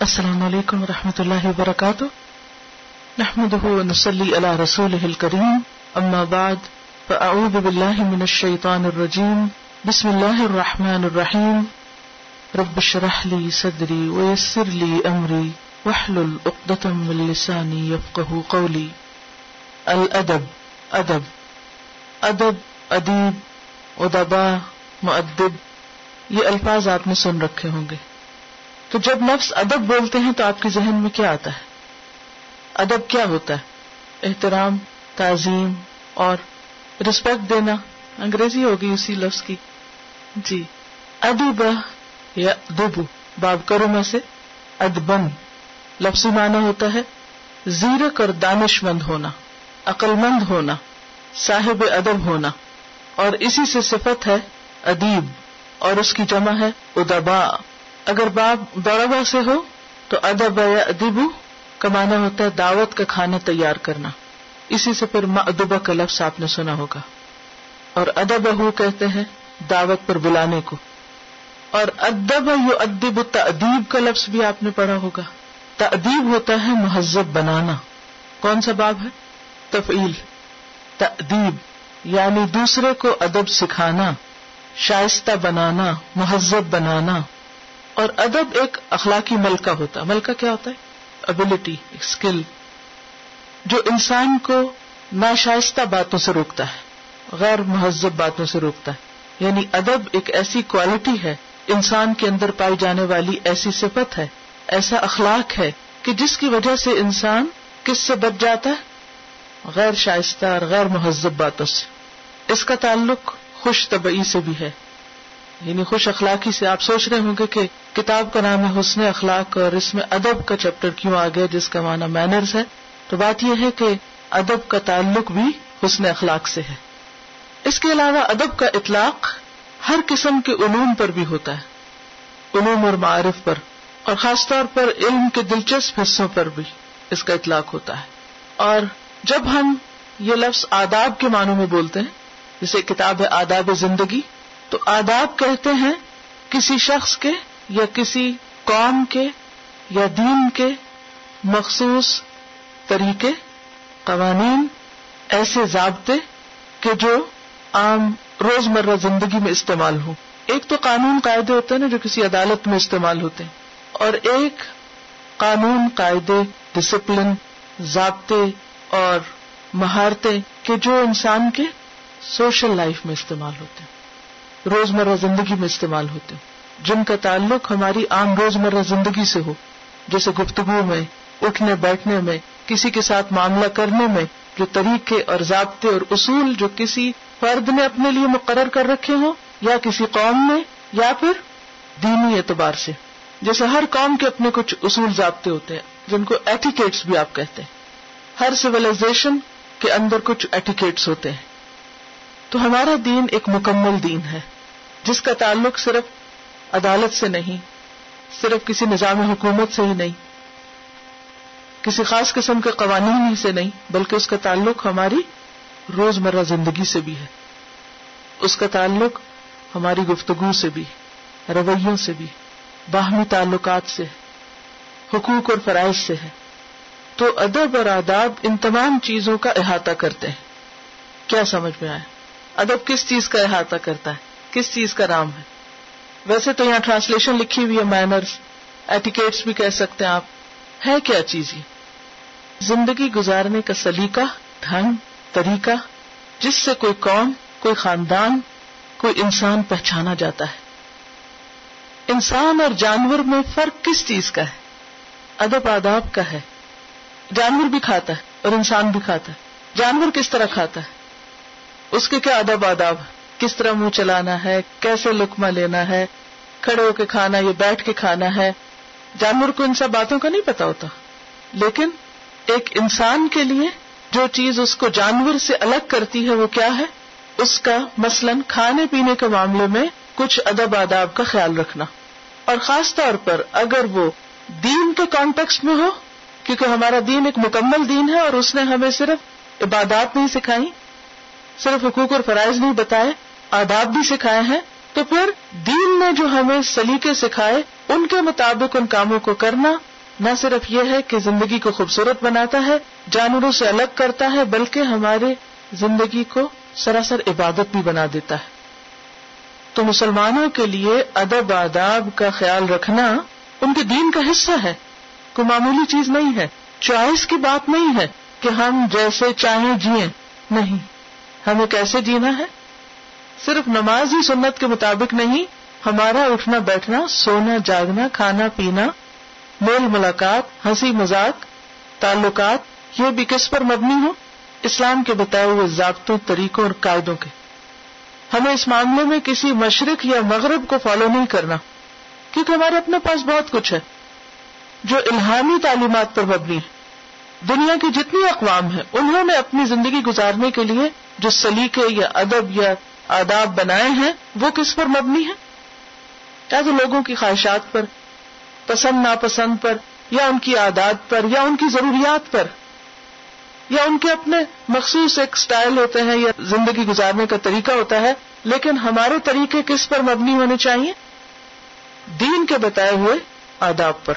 السلام علیکم و رحمۃ اللہ وبرکاتہ۔ نحمد نسلی علی رسول کریم اما بعد، فاعوذ باللہ من الشیطان الرجیم۔ بسم اللہ الرحمن الرحیم۔ رب شرح لی صدری ویسر لی امری۔ وحلل اقدتم من لسانی یفقہ قولی۔ الادب ادب ادب۔ ادیب ادبا معدب یہ الفاظ آپ نے سن رکھے ہوں گے۔ تو جب لفظ ادب بولتے ہیں تو آپ کے ذہن میں کیا آتا ہے؟ ادب کیا ہوتا ہے؟ احترام، تعظیم اور رسپیکٹ دینا، انگریزی ہوگی اسی لفظ کی۔ جی۔ ادب یا دب باب کرو میں سے۔ ادبن، لفظی معنی ہوتا ہے زیرک اور دانش مند ہونا عقل مند ہونا، صاحب ادب ہونا۔ اور اسی سے صفت ہے ادیب، اور اس کی جمع ہے ادبا اگر باب دوربا سے ہو تو ادب یا ادب کمانا ہوتا ہے دعوت کا کھانا تیار کرنا۔ اسی سے پھر ادبا کا لفظ آپ نے سنا ہوگا۔ اور ادب ہو کہتے ہیں دعوت پر بلانے کو۔ اور ادب یو ادب تدیب کا لفظ بھی آپ نے پڑھا ہوگا۔ تدیب ہوتا ہے مہذب بنانا۔ کون سا باب ہے؟ تفعیل۔ تدیب یعنی دوسرے کو ادب سکھانا، شائستہ بنانا، مہذب بنانا۔ اور ادب ایک اخلاقی ملکہ ہوتا ہے۔ ملکہ کیا ہوتا ہے؟ ابلٹی اسکل جو انسان کو ناشائستہ باتوں سے روکتا ہے، غیر مہذب باتوں سے روکتا ہے۔ یعنی ادب ایک ایسی کوالٹی ہے، انسان کے اندر پائی جانے والی ایسی صفت ہے، ایسا اخلاق ہے کہ جس کی وجہ سے انسان کس سے بچ جاتا ہے؟ غیر شائستہ اور غیر مہذب باتوں سے۔ اس کا تعلق خوش طبعی سے بھی ہے۔ یعنی خوش اخلاقی سے آپ سوچ رہے ہوں گے کہ کتاب کا نام ہے حسن اخلاق اور اس میں ادب کا چیپٹر کیوں آ گیا جس کا معنی مینرز ہے؟ تو بات یہ ہے کہ ادب کا تعلق بھی حسن اخلاق سے ہے۔ اس کے علاوہ ادب کا اطلاق ہر قسم کے علوم پر بھی ہوتا ہے۔ علوم اور معارف پر، اور خاص طور پر علم کے دلچسپ حصوں پر بھی اس کا اطلاق ہوتا ہے۔ اور جب ہم یہ لفظ آداب کے معنوں میں بولتے ہیں، جسے کتاب ہے آداب زندگی تو آداب کہتے ہیں کسی شخص کے یا کسی قوم کے یا دین کے مخصوص طریقے، قوانین، ایسے ضابطے کہ جو عام روز مرہ زندگی میں استعمال ہوں۔ ایک تو قانون قاعدے ہوتے ہیں نا جو کسی عدالت میں استعمال ہوتے ہیں۔ اور ایک قانون قاعدے ڈسپلن ضابطے اور مہارتیں کہ جو انسان کے سوشل لائف میں استعمال ہوتے ہیں۔ روز مرہ زندگی میں استعمال ہوتے ہیں۔ جن کا تعلق ہماری عام روز مرہ زندگی سے ہو، جیسے گفتگو میں، اٹھنے بیٹھنے میں، کسی کے ساتھ معاملہ کرنے میں، جو طریقے اور ضابطے اور اصول جو کسی فرد نے اپنے لیے مقرر کر رکھے ہوں، یا کسی قوم میں یا پھر دینی اعتبار سے۔ جیسے ہر قوم کے اپنے کچھ اصول ضابطے ہوتے ہیں، جن کو ایٹیکیٹس بھی آپ کہتے ہیں۔ ہر سولاشن کے اندر کچھ ایٹیکیٹس ہوتے ہیں۔ تو ہمارا دین ایک مکمل دین ہے۔ جس کا تعلق صرف عدالت سے نہیں، صرف کسی نظام حکومت سے ہی نہیں، کسی خاص قسم کے قوانین ہی سے نہیں، بلکہ اس کا تعلق ہماری روز مرہ زندگی سے بھی ہے۔ اس کا تعلق ہماری گفتگو سے بھی رویوں سے بھی باہمی تعلقات سے حقوق اور فرائض سے ہے۔ تو ادب اور آداب ان تمام چیزوں کا احاطہ کرتے ہیں۔ کیا سمجھ میں آئے ادب کس چیز کا احاطہ کرتا ہے؟ کس چیز کا نام ہے؟ ویسے تو یہاں ٹرانسلیشن لکھی ہوئی ہے مینرس ایٹیکیٹس بھی کہہ سکتے ہیں آپ۔ ہے کیا چیز یہ زندگی گزارنے کا سلیقہ، ڈھنگ، طریقہ، جس سے کوئی قوم، کوئی خاندان، کوئی انسان پہچانا جاتا ہے۔ انسان اور جانور میں فرق کس چیز کا ہے؟ ادب، آداب کا ہے۔ جانور بھی کھاتا ہے اور انسان بھی کھاتا ہے۔ جانور کس طرح کھاتا ہے؟ اس کے کیا ادب، آداب کس طرح منہ چلانا ہے، کیسے لکما لینا ہے، کھڑے ہو کے کھانا یا بیٹھ کے کھانا ہے۔ جانور کو ان سب باتوں کا نہیں پتا ہوتا۔ لیکن ایک انسان کے لیے جو چیز اس کو جانور سے الگ کرتی ہے، وہ کیا ہے؟ اس کا مثلاً کھانے پینے کے معاملے میں کچھ ادب آداب کا خیال رکھنا۔ اور خاص طور پر اگر وہ دین کے کانٹیکس میں ہو، کیونکہ ہمارا دین ایک مکمل دین ہے اور اس نے ہمیں صرف عبادات نہیں سکھائی، صرف حقوق اور فرائض نہیں بتائے آداب بھی سکھائے ہیں، تو پھر دین نے جو ہمیں سلیقے سکھائے، ان کے مطابق ان کاموں کو کرنا نہ صرف یہ ہے کہ زندگی کو خوبصورت بناتا ہے، جانوروں سے الگ کرتا ہے، بلکہ ہمارے زندگی کو سراسر عبادت بھی بنا دیتا ہے۔ تو مسلمانوں کے لیے ادب آداب کا خیال رکھنا ان کے دین کا حصہ ہے۔ کوئی معمولی چیز نہیں ہے، چوائس کی بات نہیں ہے کہ ہم جیسے چاہیں جیئیں نہیں، ہمیں کیسے جینا ہے؟ صرف نماز ہی سنت کے مطابق نہیں، ہمارا اٹھنا، بیٹھنا، سونا، جاگنا، کھانا، پینا، میل ملاقات، ہنسی مذاق، تعلقات، یہ بھی کس پر مبنی ہو اسلام کے بتائے ہوئے ضابطوں، طریقوں اور قاعدوں کے۔ ہمیں اس معاملے میں کسی مشرق یا مغرب کو فالو نہیں کرنا، کیونکہ ہمارے اپنے پاس بہت کچھ ہے، جو الہامی تعلیمات پر مبنی ہے۔ دنیا کی جتنی اقوام ہیں، انہوں نے اپنی زندگی گزارنے کے لیے جو سلیقے یا ادب یا آداب بنائے ہیں، وہ کس پر مبنی ہے یا تو لوگوں کی خواہشات پر، پسند ناپسند پر، یا ان کی عادات پر، یا ان کی ضروریات پر؟ یا ان کے اپنے مخصوص ایک سٹائل ہوتے ہیں یا زندگی گزارنے کا طریقہ ہوتا ہے، لیکن ہمارے طریقے کس پر مبنی ہونے چاہیے؟ دین کے بتائے ہوئے آداب پر۔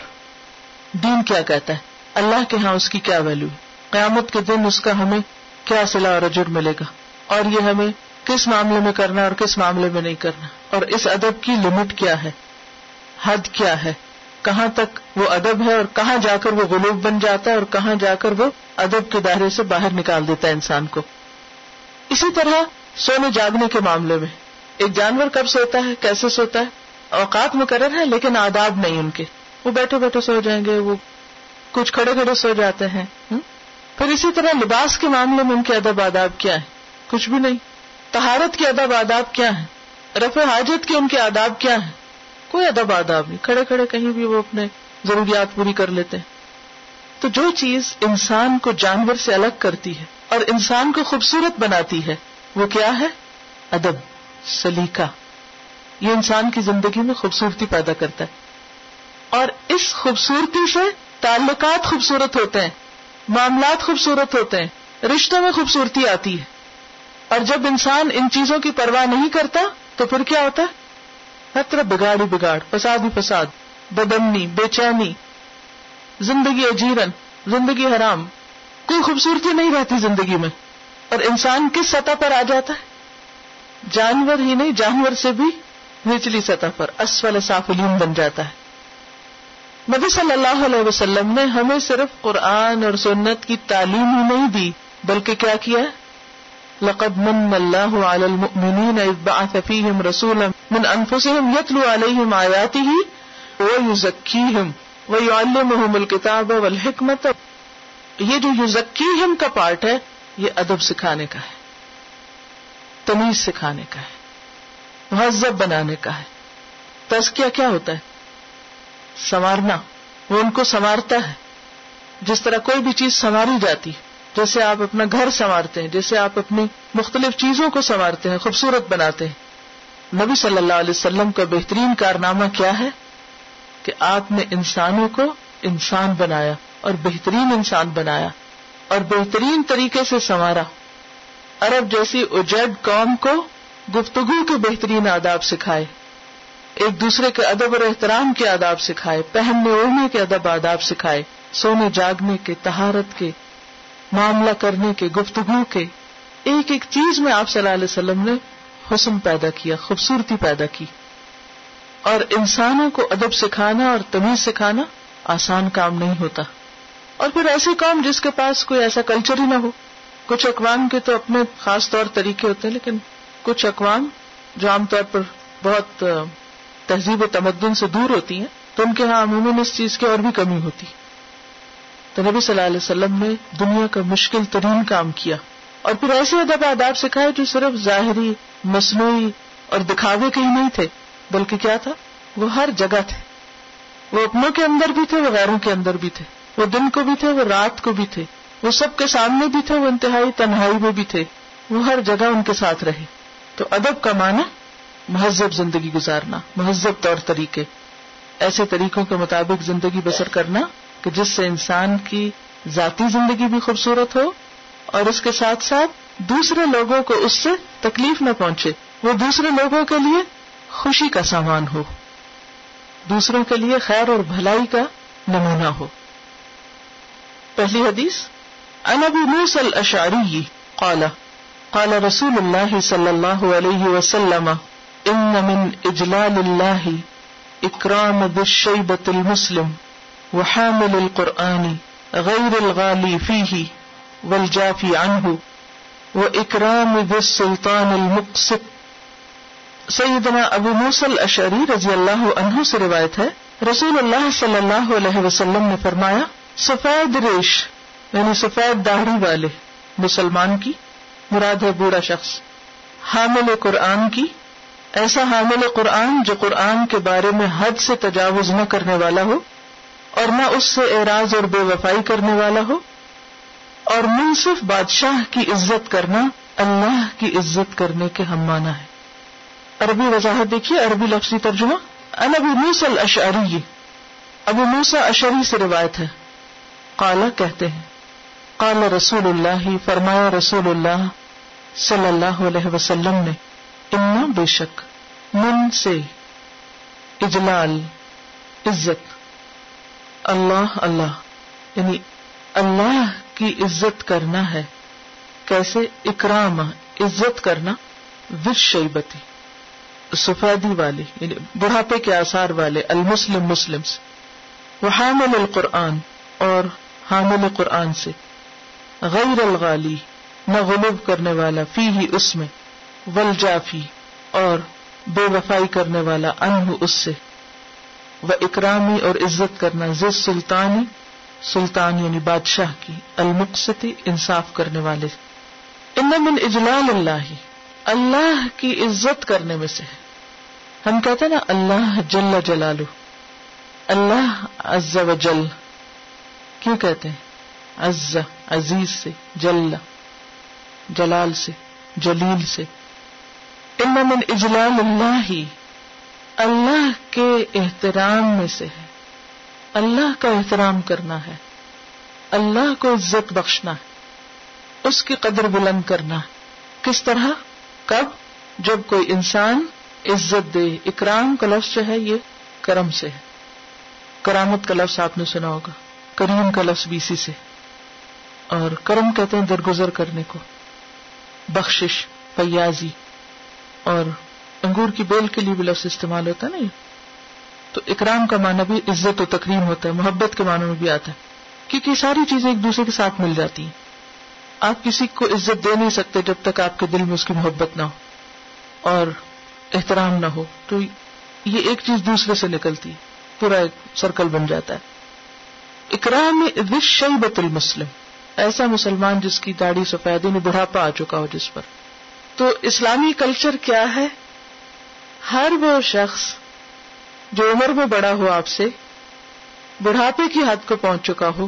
دین کیا کہتا ہے؟ اللہ کے ہاں اس کی کیا ویلو قیامت کے دن اس کا ہمیں کیا صلاح اور اجر ملے گا؟ اور یہ ہمیں کس معاملے میں کرنا اور کس معاملے میں نہیں کرنا اور اس ادب کی لمٹ کیا ہے؟ حد کیا ہے؟ کہاں تک وہ ادب ہے اور کہاں جا کر وہ غلوب بن جاتا ہے اور کہاں جا کر وہ ادب کے دائرے سے باہر نکال دیتا ہے انسان کو؟ اسی طرح سونے جاگنے کے معاملے میں ایک جانور کب سوتا ہے؟ کیسے سوتا ہے؟ اوقات مقرر ہے لیکن آداب نہیں ان کے۔ وہ بیٹھے بیٹھے سو جائیں گے، وہ کچھ کھڑے کھڑے سو جاتے ہیں۔ پھر اسی طرح لباس کے معاملے میں ان کے ادب آداب کیا ہے کچھ بھی نہیں۔ تہارت کے ادب آداب کیا ہے رفع حاجت کے ان کے آداب کیا ہے کوئی ادب آداب نہیں۔ کھڑے کھڑے کہیں بھی وہ اپنے ضروریات پوری کر لیتے ہیں۔ تو جو چیز انسان کو جانور سے الگ کرتی ہے اور انسان کو خوبصورت بناتی ہے، وہ کیا ہے؟ ادب، سلیقہ۔ یہ انسان کی زندگی میں خوبصورتی پیدا کرتا ہے۔ اور اس خوبصورتی سے تعلقات خوبصورت ہوتے ہیں، معاملات خوبصورت ہوتے ہیں، رشتوں میں خوبصورتی آتی ہے۔ اور جب انسان ان چیزوں کی پرواہ نہیں کرتا، تو پھر کیا ہوتا؟ ہے ہر طرف بگاڑ ہی بگاڑ، فساد ہی فساد بدمنی بے چینی، زندگی اجیرن، زندگی حرام، کوئی خوبصورتی نہیں رہتی زندگی میں۔ اور انسان کس سطح پر آ جاتا ہے؟ جانور ہی نہیں، جانور سے بھی نچلی سطح پر، اسفل سافلین بن جاتا ہے۔ نبی صلی اللہ علیہ وسلم نے ہمیں صرف قرآن اور سنت کی تعلیم ہی نہیں دی، بلکہ کیا کیا لقد من اللہ على المؤمنین اذ بعث فیہم رسولا من انفسهم یتلو علیہم آیاته ویزکیہم ویعلمہم الكتاب والحکمت. یہ جو یزکیہم کا پارٹ ہے، یہ ادب سکھانے کا ہے، تمیز سکھانے کا ہے، مہذب بنانے کا ہے۔ تزکیہ کیا ہوتا ہے؟ سنوارنا، وہ ان کو سنوارتا ہے۔ جس طرح کوئی بھی چیز سنواری جاتی ہے جیسے آپ اپنا گھر سنوارتے ہیں جیسے آپ اپنی مختلف چیزوں کو سنوارتے ہیں، خوبصورت بناتے ہیں۔ نبی صلی اللہ علیہ وسلم کا بہترین کارنامہ کیا ہے؟ کہ آپ نے انسانوں کو انسان بنایا اور بہترین انسان بنایا اور بہترین طریقے سے سنوارا۔ عرب جیسی اجڈ قوم کو گفتگو کے بہترین آداب سکھائے۔ ایک دوسرے کے ادب اور احترام کے آداب سکھائے۔ پہننے اوڑھنے کے ادب آداب سکھائے۔ سونے جاگنے کے، تہارت کے معاملہ کرنے کے گفتگو کے ایک ایک چیز میں آپ صلی اللہ علیہ وسلم نے حسن پیدا کیا، خوبصورتی پیدا کی۔ اور انسانوں کو ادب سکھانا اور تمیز سکھانا آسان کام نہیں ہوتا۔ اور پھر ایسی کام جس کے پاس کوئی ایسا کلچر ہی نہ ہو۔ کچھ اقوام کے تو اپنے خاص طور طریقے ہوتے ہیں، لیکن کچھ اقوام جو عام طور پر بہت تہذیب و تمدن سے دور ہوتی ہیں، تو ان کے یہاں عموماً اس چیز کی اور بھی کمی ہوتی۔ ہے تو نبی صلی اللہ علیہ وسلم نے دنیا کا مشکل ترین کام کیا اور پھر ایسے ادب آداب سکھائے جو صرف ظاہری، مصنوعی اور دکھاوے کے ہی نہیں تھے، بلکہ کیا تھا؟ وہ ہر جگہ تھے۔ وہ اپنوں کے اندر بھی تھے، وہ غیروں کے اندر بھی تھے۔ وہ دن کو بھی تھے، وہ رات کو بھی تھے۔ وہ سب کے سامنے بھی تھے، وہ انتہائی تنہائی میں بھی تھے۔ وہ ہر جگہ ان کے ساتھ رہے۔ تو ادب کا معنی مہذب زندگی گزارنا، مہذب طور طریقے۔ ایسے طریقوں کے مطابق زندگی بسر کرنا کہ جس سے انسان کی ذاتی زندگی بھی خوبصورت ہو اور اس کے ساتھ ساتھ دوسرے لوگوں کو اس سے تکلیف نہ پہنچے، وہ دوسرے لوگوں کے لیے خوشی کا سامان ہو، دوسروں کے لیے خیر اور بھلائی کا نمونہ ہو۔ پہلی حدیث، عن ابی موسى الاشعری قال قال رسول الله صلى الله عليه وسلم، ان من اجلال الله اکرام ذي الشيبة المسلم وحامل القرآن غير الغالي فيه والجافي عنه واکرام ذي السلطان المقسط۔ سیدنا ابو موسل اشعری رضی اللہ عنہ سے روایت ہے، رسول اللہ صلی اللہ علیہ وسلم نے فرمایا، سفید ریش یعنی سفید داڑھی والے مسلمان کی، مراد ہے بوڑھا شخص، حامل قرآن کی، ایسا حامل قرآن جو قرآن کے بارے میں حد سے تجاوز نہ کرنے والا ہو۔ اور نہ اس سے اعراض اور بے وفائی کرنے والا ہو۔ اور منصف بادشاہ کی عزت کرنا اللہ کی عزت کرنے کے ہم مانا ہے عربی وضاحت دیکھیے، عربی لفظی ترجمہ۔ ان ابو موسل اشعری ابو موسا اشری سے روایت ہے۔ کالا کہتے ہیں کالا رسول اللہ، فرمایا رسول اللہ صلی اللہ علیہ وسلم نے ان بے شک من سے اجلال، عزت اللہ اللہ یعنی اللہ کی عزت کرنا ہے۔ کیسے؟ اکرام عزت کرنا۔ وش شیبتی سفیدی والے یعنی بڑھاپے کے آثار والے، المسلم مسلم سے۔ وہ حامل القرآن اور حامل قرآن سے۔ غیر الغالی، نہ غلب کرنے والا فی ہی اس میں۔ ول جافی اور بے وفائی کرنے والا انہ اس سے۔ وہ اکرامی اور عزت کرنا ضد سلطانی، سلطان یعنی بادشاہ کی المقصتی انصاف کرنے والے۔ ان من اجلال اللہ اللہ کی عزت کرنے میں سے ہے۔ ہم کہتے ہیں نا، اللہ جل جلالو اللہ عز و جل۔ کیوں کہتے ہیں؟ عز، عزیز سے، جل، جلال سے، جلیل سے۔ ان من اجلال اللہ ہی اللہ کے احترام میں سے ہے۔ اللہ کا احترام کرنا ہے۔ اللہ کو عزت بخشنا ہے۔ اس کی قدر بلند کرنا ہے۔ کس طرح؟ کب؟ جب کوئی انسان عزت دے۔ اکرام کا لفظ جو ہے، یہ کرم سے ہے۔ کرامت کا لفظ آپ نے سنا ہوگا۔ کریم کا لفظ بیسی سے۔ اور کرم کہتے ہیں درگزر کرنے کو۔ بخشش، فیاضی اور انگور کی بیل کے لیے بھی لفظ استعمال ہوتا ہے نا تو اکرام کا معنی بھی عزت و تکریم ہوتا ہے، محبت کے معنی میں بھی آتا ہے۔ کیونکہ ساری چیزیں ایک دوسرے کے ساتھ مل جاتی ہیں۔ آپ کسی کو عزت دے نہیں سکتے جب تک آپ کے دل میں اس کی محبت نہ ہو اور احترام نہ ہو۔ تو یہ ایک چیز دوسرے سے نکلتی پورا ایک سرکل بن جاتا ہے۔ اکرام شیبت المسلم۔ ایسا مسلمان جس کی داڑھی سفید نے بڑھاپا آ چکا ہو جس پر۔ تو اسلامی کلچر کیا ہے؟ ہر وہ شخص جو عمر میں بڑا ہو آپ سے، بڑھاپے کی حد کو پہنچ چکا ہو،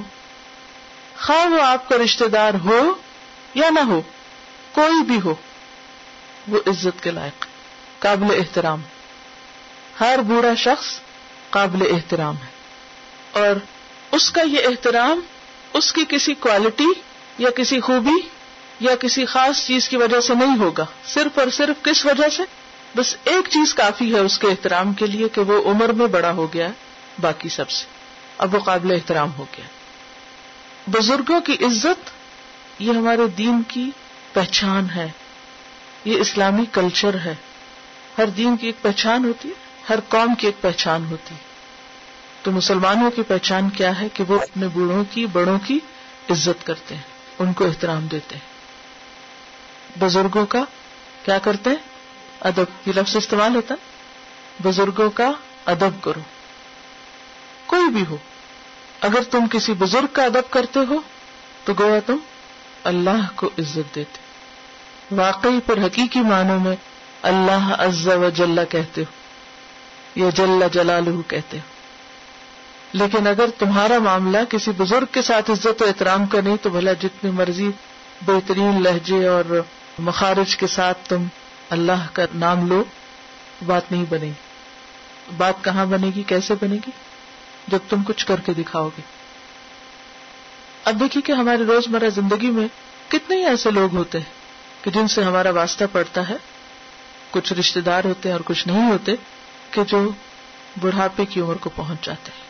خواہ وہ آپ کا رشتے دار ہو یا نہ ہو، کوئی بھی ہو، وہ عزت کے لائق، قابل احترام ہر بوڑھا شخص قابل احترام ہے۔ اور اس کا یہ احترام، اس کی کسی کوالٹی یا کسی خوبی یا کسی خاص چیز کی وجہ سے نہیں ہوگا۔ صرف اور صرف کس وجہ سے؟ بس ایک چیز کافی ہے اس کے احترام کے لیے کہ وہ عمر میں بڑا ہو گیا باقی سب سے۔ اب وہ قابل احترام ہو گیا۔ بزرگوں کی عزت، یہ ہمارے دین کی پہچان ہے۔ یہ اسلامی کلچر ہے۔ ہر دین کی ایک پہچان ہوتی ہے، ہر قوم کی ایک پہچان ہوتی ہے۔ تو مسلمانوں کی پہچان کیا ہے کہ وہ اپنے بوڑھوں کی، بڑوں کی عزت کرتے ہیں، ان کو احترام دیتے ہیں۔ بزرگوں کا کیا کرتے ہیں؟ ادب یہ لفظ استعمال ہوتا ہے؟ بزرگوں کا ادب کرو۔ کوئی بھی ہو، اگر تم کسی بزرگ کا ادب کرتے ہو، تو گویا تم اللہ کو عزت دیتے۔ واقعی پر حقیقی معنوں میں اللہ عز و جل کہتے ہو، یا جل جلال کہتے ہو۔ لیکن اگر تمہارا معاملہ کسی بزرگ کے ساتھ عزت و احترام کا نہیں، تو بھلا جتنی مرضی بہترین لہجے اور مخارج کے ساتھ تم اللہ کا نام لو، بات نہیں بنے گی۔ بات کہاں بنے گی، کیسے بنے گی؟ جب تم کچھ کر کے دکھاؤ گے۔ اب دیکھیے کہ ہماری روزمرہ زندگی میں کتنے ہی ایسے لوگ ہوتے ہیں کہ جن سے ہمارا واسطہ پڑتا ہے۔ کچھ رشتے دار ہوتے ہیں اور کچھ نہیں ہوتے کہ جو بڑھاپے کی عمر کو پہنچ جاتے ہیں۔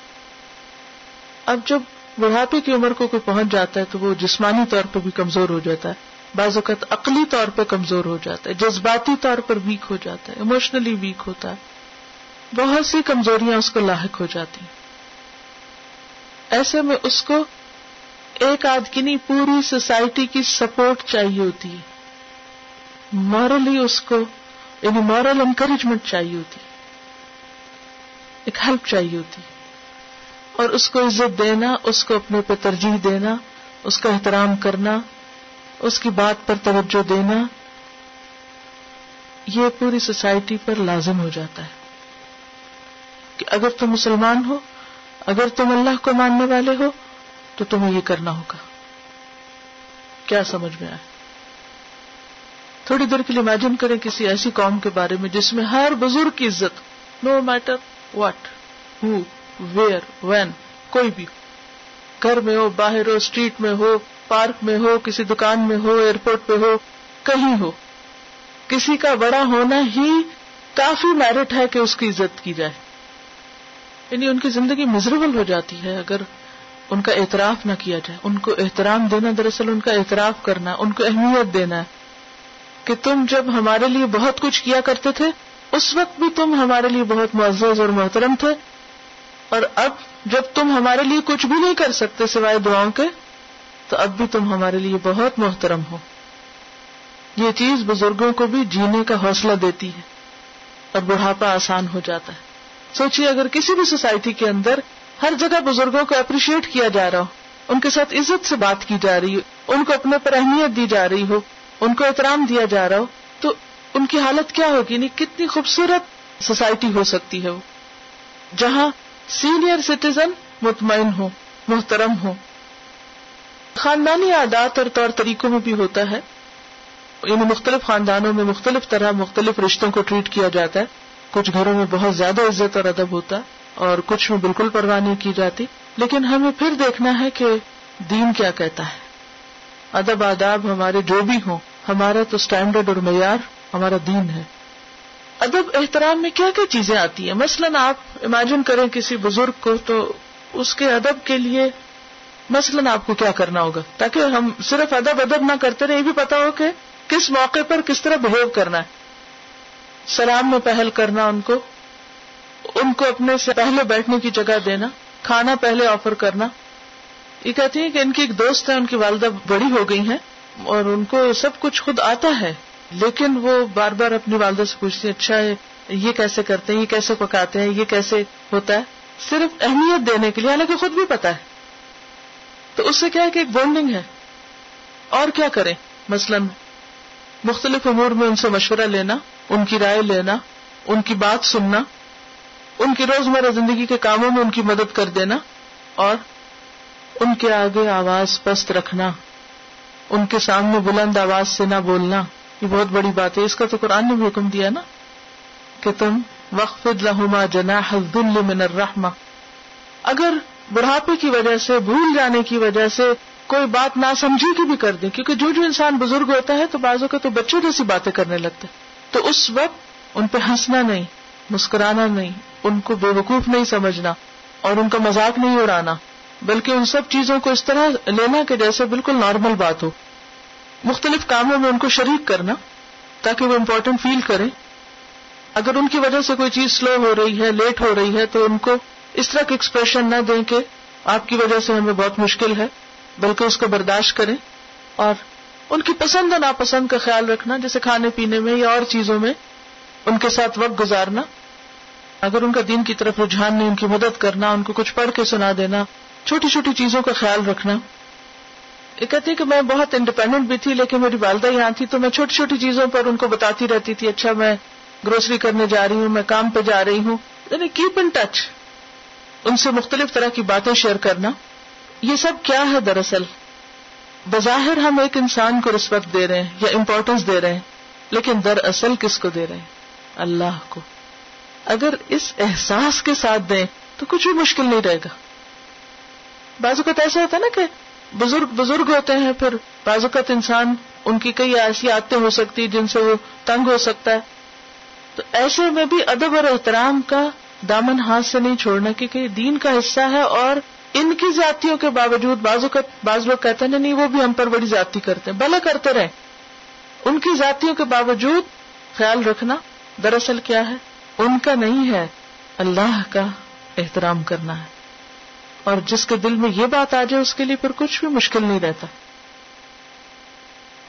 اب جب بڑھاپے کی عمر کو کوئی پہنچ جاتا ہے تو وہ جسمانی طور پہ بھی کمزور ہو جاتا ہے۔ بعض اوقات عقلی طور پہ کمزور ہو جاتا ہے، جذباتی طور پر ویک ہو جاتا ہے اموشنلی ویک ہوتا ہے۔ بہت سی کمزوریاں اس کو لاحق ہو جاتی ہیں۔ ایسے میں اس کو ایک آدھ کی نہیں پوری سوسائٹی کی سپورٹ چاہیے ہوتی ہے۔ مورلی اس کو یعنی مورل انکریجمنٹ چاہیے ہوتی ایک ہیلپ چاہیے ہوتی اور اس کو عزت دینا، اس کو اپنے پہ ترجیح دینا، اس کا احترام کرنا اس کی بات پر توجہ دینا یہ پوری سوسائٹی پر لازم ہو جاتا ہے کہ اگر تم مسلمان ہو، اگر تم اللہ کو ماننے والے ہو، تو تمہیں یہ کرنا ہوگا۔ کیا سمجھ میں آئے تھوڑی دیر کے لیے امیجن کریں کسی ایسی قوم کے بارے میں جس میں ہر بزرگ کی عزت no matter what who where when کوئی بھی گھر میں ہو، باہر ہو اسٹریٹ میں ہو پارک میں ہو، کسی دکان میں ہو، ایئرپورٹ پہ ہو، کہیں ہو، کسی کا بڑا ہونا ہی کافی میرٹ ہے کہ اس کی عزت کی جائے۔ یعنی ان کی زندگی مزربل ہو جاتی ہے اگر ان کا اعتراف نہ کیا جائے۔ ان کو احترام دینا، دراصل ان کا اعتراف کرنا، ان کو اہمیت دینا ہے کہ تم جب ہمارے لیے بہت کچھ کیا کرتے تھے، اس وقت بھی تم ہمارے لیے بہت معزز اور محترم تھے۔ اور اب جب تم ہمارے لیے کچھ بھی نہیں کر سکتے سوائے دعاؤں کے تو اب بھی تم ہمارے لیے بہت محترم ہو۔ یہ چیز بزرگوں کو بھی جینے کا حوصلہ دیتی ہے اور بڑھاپا آسان ہو جاتا ہے۔ سوچیے اگر کسی بھی سوسائٹی کے اندر ہر جگہ بزرگوں کو اپریشیٹ کیا جا رہا ہو، ان کے ساتھ عزت سے بات کی جا رہی ہو، ان کو اپنے پر اہمیت دی جا رہی ہو، ان کو احترام دیا جا رہا ہو، تو ان کی حالت کیا ہوگی؟ نہیں کتنی خوبصورت سوسائٹی ہو سکتی ہے وہ۔ جہاں سینئر سٹیزن مطمئن ہو محترم ہو خاندانی عادات اور طور طریقوں میں بھی ہوتا ہے۔ یعنی مختلف خاندانوں میں مختلف طرح مختلف رشتوں کو ٹریٹ کیا جاتا ہے۔ کچھ گھروں میں بہت زیادہ عزت اور ادب ہوتا اور کچھ میں بالکل پرواہ نہیں کی جاتی۔ لیکن ہمیں پھر دیکھنا ہے کہ دین کیا کہتا ہے۔ ادب، آداب ہمارے جو بھی ہوں، ہمارا تو اسٹینڈرڈ اور معیار ہمارا دین ہے۔ ادب، احترام میں کیا کیا چیزیں آتی ہیں؟ مثلاً آپ امیجن کریں کسی بزرگ کو تو اس کے ادب کے لیے مثلاً آپ کو کیا کرنا ہوگا؟ تاکہ ہم صرف ادب ادب نہ کرتے رہے، یہ بھی پتا ہو کہ کس موقع پر کس طرح بہیو کرنا ہے۔ سلام میں پہل کرنا ان کو ان کو اپنے سے پہلے بیٹھنے کی جگہ دینا، کھانا پہلے آفر کرنا۔ یہ کہتی ہیں کہ ان کی ایک دوست ہے ان کی والدہ بڑی ہو گئی ہیں اور ان کو سب کچھ خود آتا ہے، لیکن وہ بار بار اپنی والدہ سے پوچھتی ہیں اچھا ہے یہ کیسے کرتے ہیں؟ یہ کیسے پکاتے ہیں؟ یہ کیسے ہوتا ہے؟ صرف اہمیت دینے کے لیے، حالانکہ خود بھی پتا ہے۔ تو اس سے کیا ہے کہ ایک بونڈنگ ہے۔ اور کیا کریں؟ مثلاً مختلف امور میں ان سے مشورہ لینا، ان کی رائے لینا، ان کی بات سننا، ان کی روزمرہ زندگی کے کاموں میں ان کی مدد کر دینا، اور ان کے آگے آواز پست رکھنا، ان کے سامنے بلند آواز سے نہ بولنا۔ یہ بہت بڑی بات ہے۔ اس کا تو قرآن نے بھی حکم دیا نا کہ تم وقف لہما جنا حل من الرحمہ اگر بڑھاپے کی وجہ سے، بھول جانے کی وجہ سے کوئی بات نہ سمجھی کی بھی کر دیں۔ کیونکہ جو جو انسان بزرگ ہوتا ہے تو بازو کا تو بچوں جیسی باتیں کرنے لگتے تو اس وقت ان پہ ہنسنا نہیں، مسکرانا نہیں، ان کو بے وقوف نہیں سمجھنا اور ان کا مذاق نہیں اڑانا، بلکہ ان سب چیزوں کو اس طرح لینا کہ جیسے بالکل نارمل بات ہو۔ مختلف کاموں میں ان کو شریک کرنا تاکہ وہ امپورٹنٹ فیل کریں۔ اگر ان کی وجہ سے کوئی چیز سلو ہو رہی ہے لیٹ ہو رہی ہے، تو ان کو اس طرح کے ایکسپریشن نہ دیں کہ آپ کی وجہ سے ہمیں بہت مشکل ہے، بلکہ اس کو برداشت کریں اور ان کی پسند اور ناپسند کا خیال رکھنا، جیسے کھانے پینے میں یا اور چیزوں میں، ان کے ساتھ وقت گزارنا۔ اگر ان کا دین کی طرف رجحان نہیں، ان کی مدد کرنا، ان کو کچھ پڑھ کے سنا دینا، چھوٹی چھوٹی چیزوں کا خیال رکھنا۔ یہ کہتی کہ میں بہت انڈیپینڈنٹ بھی تھی، لیکن میری والدہ یہاں تھی، تو میں چھوٹی چھوٹی چیزوں پر ان کو بتاتی رہتی تھی اچھا میں گروسری کرنے جا رہی ہوں، میں کام پہ جا رہی ہوں۔ یعنی کیپ ان ٹچ ان سے مختلف طرح کی باتیں شیئر کرنا، یہ سب کیا ہے دراصل؟ بظاہر ہم ایک انسان کو رسپیکٹ دے رہے ہیں یا امپورٹینس دے رہے ہیں، لیکن دراصل کس کو دے رہے ہیں؟ اللہ کو۔ اگر اس احساس کے ساتھ دیں تو کچھ بھی مشکل نہیں رہے گا۔ بعض اوقات ایسا ہوتا ہے نا کہ بزرگ بزرگ ہوتے ہیں، پھر بعض اوقات انسان ان کی کئی ایسی عادتیں ہو سکتی جن سے وہ تنگ ہو سکتا ہے۔ تو ایسے میں بھی ادب اور احترام کا دامن ہاتھ سے نہیں چھوڑنا کیونکہ دین کا حصہ ہے اور ان کی زیادتیوں کے باوجود بعض بعض لوگ کہتے ہیں، نہیں وہ بھی ہم پر بڑی زیادتی کرتے ہیں۔ بھلا کرتے رہے ان کی ذاتیوں کے باوجود خیال رکھنا دراصل کیا ہے؟ ان کا نہیں ہے۔ اللہ کا احترام کرنا ہے۔ اور جس کے دل میں یہ بات آ جائے، اس کے لیے پھر کچھ بھی مشکل نہیں رہتا۔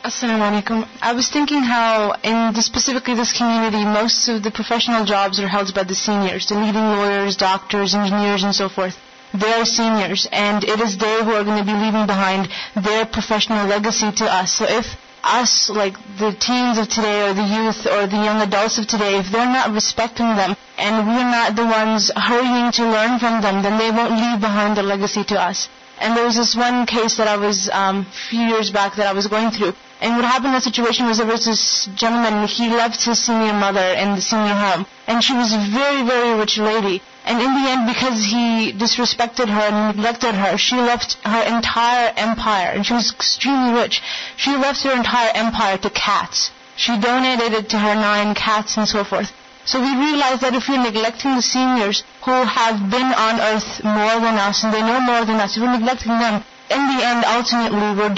السلام علیکم I was thinking how in specifically this community most of the professional jobs are held by the seniors the leading lawyers doctors engineers and so forth they are seniors and it is they who are going to be leaving behind their professional legacy to us. So if us, like the teens of today or the youth or the young adults of today, if they're not respecting them and we're not the ones hurrying to learn from them, then they won't leave behind a legacy to us. And there was this one case that I was, um, a few years back that I was going through. And what happened in that situation was there was this gentleman, he left his senior mother in the senior home. And she was a very, very rich lady. And in the end, because he disrespected her and neglected her, she left her entire empire. And she was extremely rich. She left her entire empire to cats. She donated it to her 9 cats and so forth. So we realized that if we're neglecting the seniors who have been on earth more than us and they know more than us, if we're neglecting them, in the end, ultimately,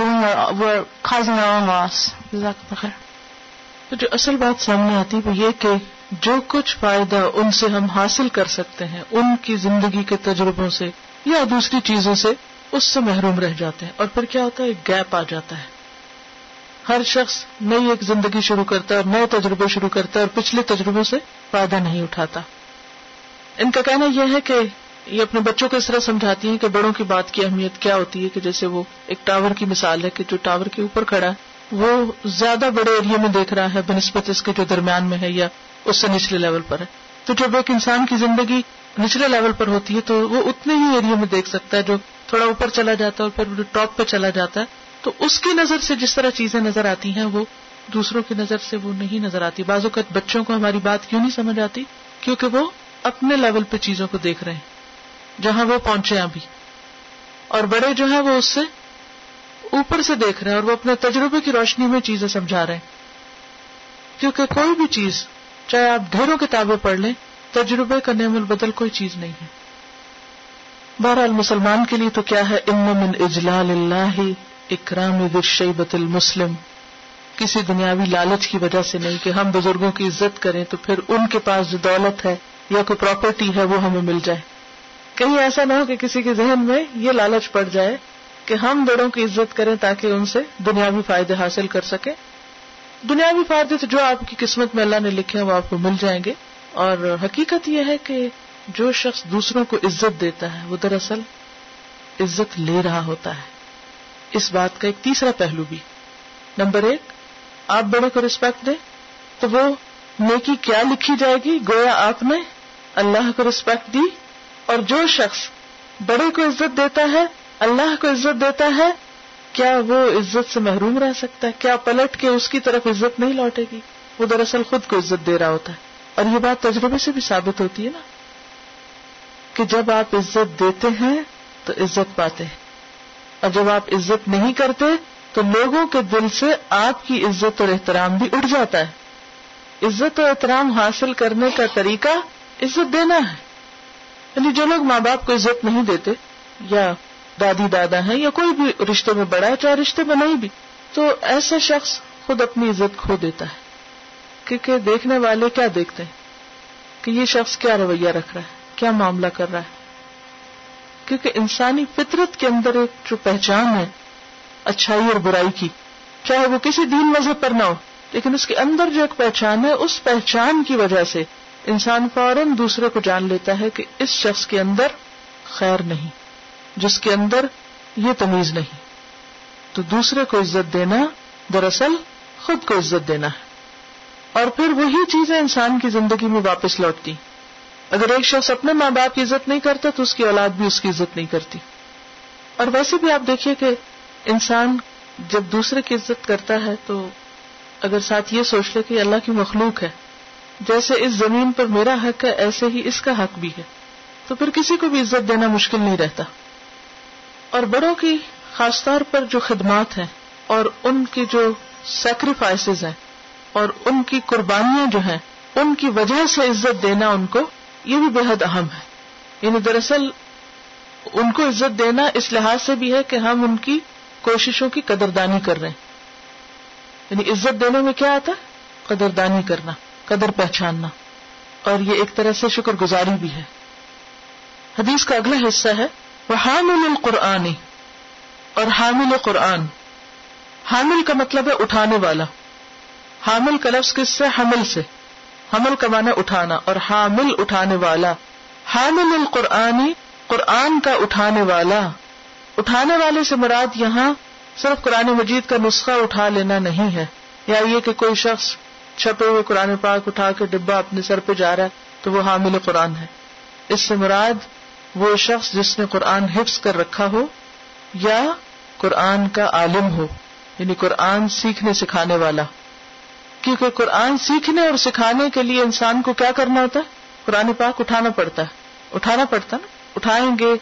we're causing our own loss. تو جو اصل بات سامنے آتی وہ یہ کہ جو کچھ فائدہ ان سے ہم حاصل کر سکتے ہیں ان کی زندگی کے تجربوں سے یا دوسری چیزوں سے اس سے محروم رہ جاتے ہیں۔ اور پھر کیا ہوتا ہے؟ گیپ آ جاتا ہے۔ ہر شخص نئی ایک زندگی شروع کرتا ہے اور نئے تجربے شروع کرتا ہے اور پچھلے تجربوں سے فائدہ نہیں اٹھاتا۔ ان کا کہنا یہ ہے کہ یہ اپنے بچوں کو اس طرح سمجھاتی ہیں کہ بڑوں کی بات کی اہمیت کیا ہوتی ہے کہ جیسے وہ ایک ٹاور کی مثال ہے کہ جو ٹاور کے اوپر کھڑا ہے، وہ زیادہ بڑے ایریا میں دیکھ رہا ہے، بنسبت اس کے جو درمیان میں ہے یا اس سے نچلے لیول پر ہے۔ تو جب ایک انسان کی زندگی نچلے لیول پر ہوتی ہے تو وہ اتنے ہی ایریا میں دیکھ سکتا ہے جو تھوڑا اوپر چلا جاتا ہے اور پھر ٹاپ پہ چلا جاتا ہے۔ تو اس کی نظر سے جس طرح چیزیں نظر آتی ہیں، وہ دوسروں کی نظر سے وہ نہیں نظر آتی۔ بعض اوقات بچوں کو ہماری بات کیوں نہیں سمجھ آتی؟ کیونکہ وہ اپنے لیول پہ چیزوں کو دیکھ رہے ہیں۔ جہاں وہ پہنچے ابھی۔ اور بڑے جو ہیں وہ اس سے اوپر سے دیکھ رہے ہیں اور وہ اپنے تجربے کی روشنی میں چیزیں سمجھا رہے ہیں۔ کیونکہ کوئی بھی چیز، چاہے آپ ڈھیروں کتابیں پڑھ لیں، تجربے کا نعم البدل کوئی چیز نہیں ہے۔ بہرحال مسلمان کے لیے تو کیا ہے؟ ام من اجلال اللہ اکرام شیبت المسلم۔ کسی دنیاوی لالچ کی وجہ سے نہیں کہ ہم بزرگوں کی عزت کریں تو پھر ان کے پاس جو دولت ہے یا کوئی پراپرٹی ہے وہ ہمیں مل جائے۔ کہیں ایسا نہ ہو کہ کسی کے ذہن میں یہ لالچ پڑ جائے کہ ہم بڑوں کی عزت کریں تاکہ ان سے دنیاوی فائدے حاصل کر سکے دنیاوی فائدے تو جو آپ کی قسمت میں اللہ نے لکھے ہیں وہ آپ کو مل جائیں گے۔ اور حقیقت یہ ہے کہ جو شخص دوسروں کو عزت دیتا ہے، وہ دراصل عزت لے رہا ہوتا ہے۔ اس بات کا ایک تیسرا پہلو بھی۔ نمبر ایک، آپ بڑے کو ریسپیکٹ دیں تو وہ نیکی کیا لکھی جائے گی؟ گویا آپ نے اللہ کو ریسپیکٹ دی اور جو شخص بڑے کو عزت دیتا ہے، اللہ کو عزت دیتا ہے، کیا وہ عزت سے محروم رہ سکتا ہے؟ کیا پلٹ کے اس کی طرف عزت نہیں لوٹے گی؟ وہ دراصل خود کو عزت دے رہا ہوتا ہے۔ اور یہ بات تجربے سے بھی ثابت ہوتی ہے نا، کہ جب آپ عزت دیتے ہیں تو عزت پاتے ہیں۔ اور جب آپ عزت نہیں کرتے تو لوگوں کے دل سے آپ کی عزت اور احترام بھی اٹھ جاتا ہے۔ عزت اور احترام حاصل کرنے کا طریقہ عزت دینا ہے۔ یعنی جو لوگ ماں باپ کو عزت نہیں دیتے، یا دادی دادا ہیں، یا کوئی بھی رشتے میں بڑا ہے، چاہے رشتے میں نہیں بھی، تو ایسا شخص خود اپنی عزت کھو دیتا ہے۔ کیونکہ دیکھنے والے کیا دیکھتے ہیں؟ کہ یہ شخص کیا رویہ رکھ رہا ہے، کیا معاملہ کر رہا ہے۔ کیونکہ انسانی فطرت کے اندر ایک جو پہچان ہے، اچھائی اور برائی کی، چاہے وہ کسی دین مذہب پر نہ ہو، لیکن اس کے اندر جو ایک پہچان ہے، اس پہچان کی وجہ سے انسان فوراً دوسرے کو جان لیتا ہے کہ اس شخص کے اندر خیر نہیں، جس کے اندر یہ تمیز نہیں۔ تو دوسرے کو عزت دینا دراصل خود کو عزت دینا ہے۔ اور پھر وہی چیزیں انسان کی زندگی میں واپس لوٹتی۔ اگر ایک شخص اپنے ماں باپ کی عزت نہیں کرتا تو اس کی اولاد بھی اس کی عزت نہیں کرتی۔ اور ویسے بھی آپ دیکھیے کہ انسان جب دوسرے کی عزت کرتا ہے تو اگر ساتھ یہ سوچ لے کہ اللہ کی مخلوق ہے جیسے اس زمین پر میرا حق ہے، ایسے ہی اس کا حق بھی ہے۔ تو پھر کسی کو بھی عزت دینا مشکل نہیں رہتا۔ اور بڑوں کی، خاص طور پر جو خدمات ہیں، اور ان کی جو سیکریفائسز ہیں، اور ان کی قربانیاں جو ہیں، ان کی وجہ سے عزت دینا ان کو، یہ بھی بے حد اہم ہے۔ یعنی دراصل، ان کو عزت دینا اس لحاظ سے بھی ہے کہ ہم ان کی کوششوں کی قدردانی کر رہے ہیں۔ یعنی عزت دینے میں کیا آتا ہے؟ قدردانی کرنا۔ قدر پہچاننا اور یہ ایک طرح سے شکر گزاری بھی ہے۔ حدیث کا اگلا حصہ ہے وہ حامل القرآنی اور حامل قرآن۔ حامل کا مطلب ہے اٹھانے والا۔ حامل کا لفظ کس سے؟ حمل سے۔ حمل کا معنی اٹھانا۔ اور حامل اٹھانے والا۔ حامل القرآنی قرآن کا اٹھانے والا۔ اٹھانے والے سے مراد یہاں صرف قرآن مجید کا نسخہ اٹھا لینا نہیں ہے۔ یا یہ کہ کوئی شخص اچھا چھپے ہوئے قرآن پاک اٹھا کے ڈبا اپنے سر پہ جا رہا ہے، تو وہ حامل قرآن ہے۔ اس سے مراد وہ شخص جس نے قرآن حفظ کر رکھا ہو یا قرآن کا عالم ہو یعنی قرآن سیکھنے سکھانے والا۔ کیونکہ قرآن سیکھنے اور سکھانے کے لیے انسان کو کیا کرنا ہوتا ہے؟ قرآن پاک اٹھانا پڑتا ہے۔ اٹھانا پڑتا نا؟ اٹھائیں گے،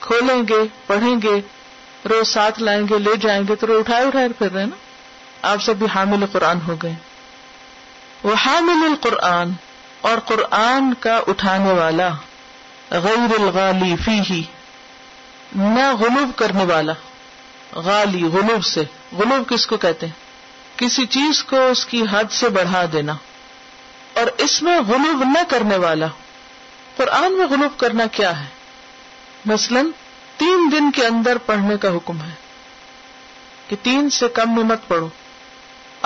کھولیں گے، پڑھیں گے، روز ساتھ لائیں گے، لے جائیں گے، تو روز اٹھائے اٹھائے پھر رہے نا۔ آپ سب بھی حامل قرآن ہو گئے۔ وہ حامل القرآن، اور قرآن کا اٹھانے والا، غیر الغالی فی ہی نہ غلوب کرنے والا، غالی، غلوب سے، غلوب کس کو کہتے ہیں؟ کسی چیز کو اس کی حد سے بڑھا دینا، اور اس میں غلوب نہ کرنے والا، قرآن میں غلوب کرنا کیا ہے؟ مثلا، تین دن کے اندر پڑھنے کا حکم ہے، کہ تین سے کم میں مت پڑھو۔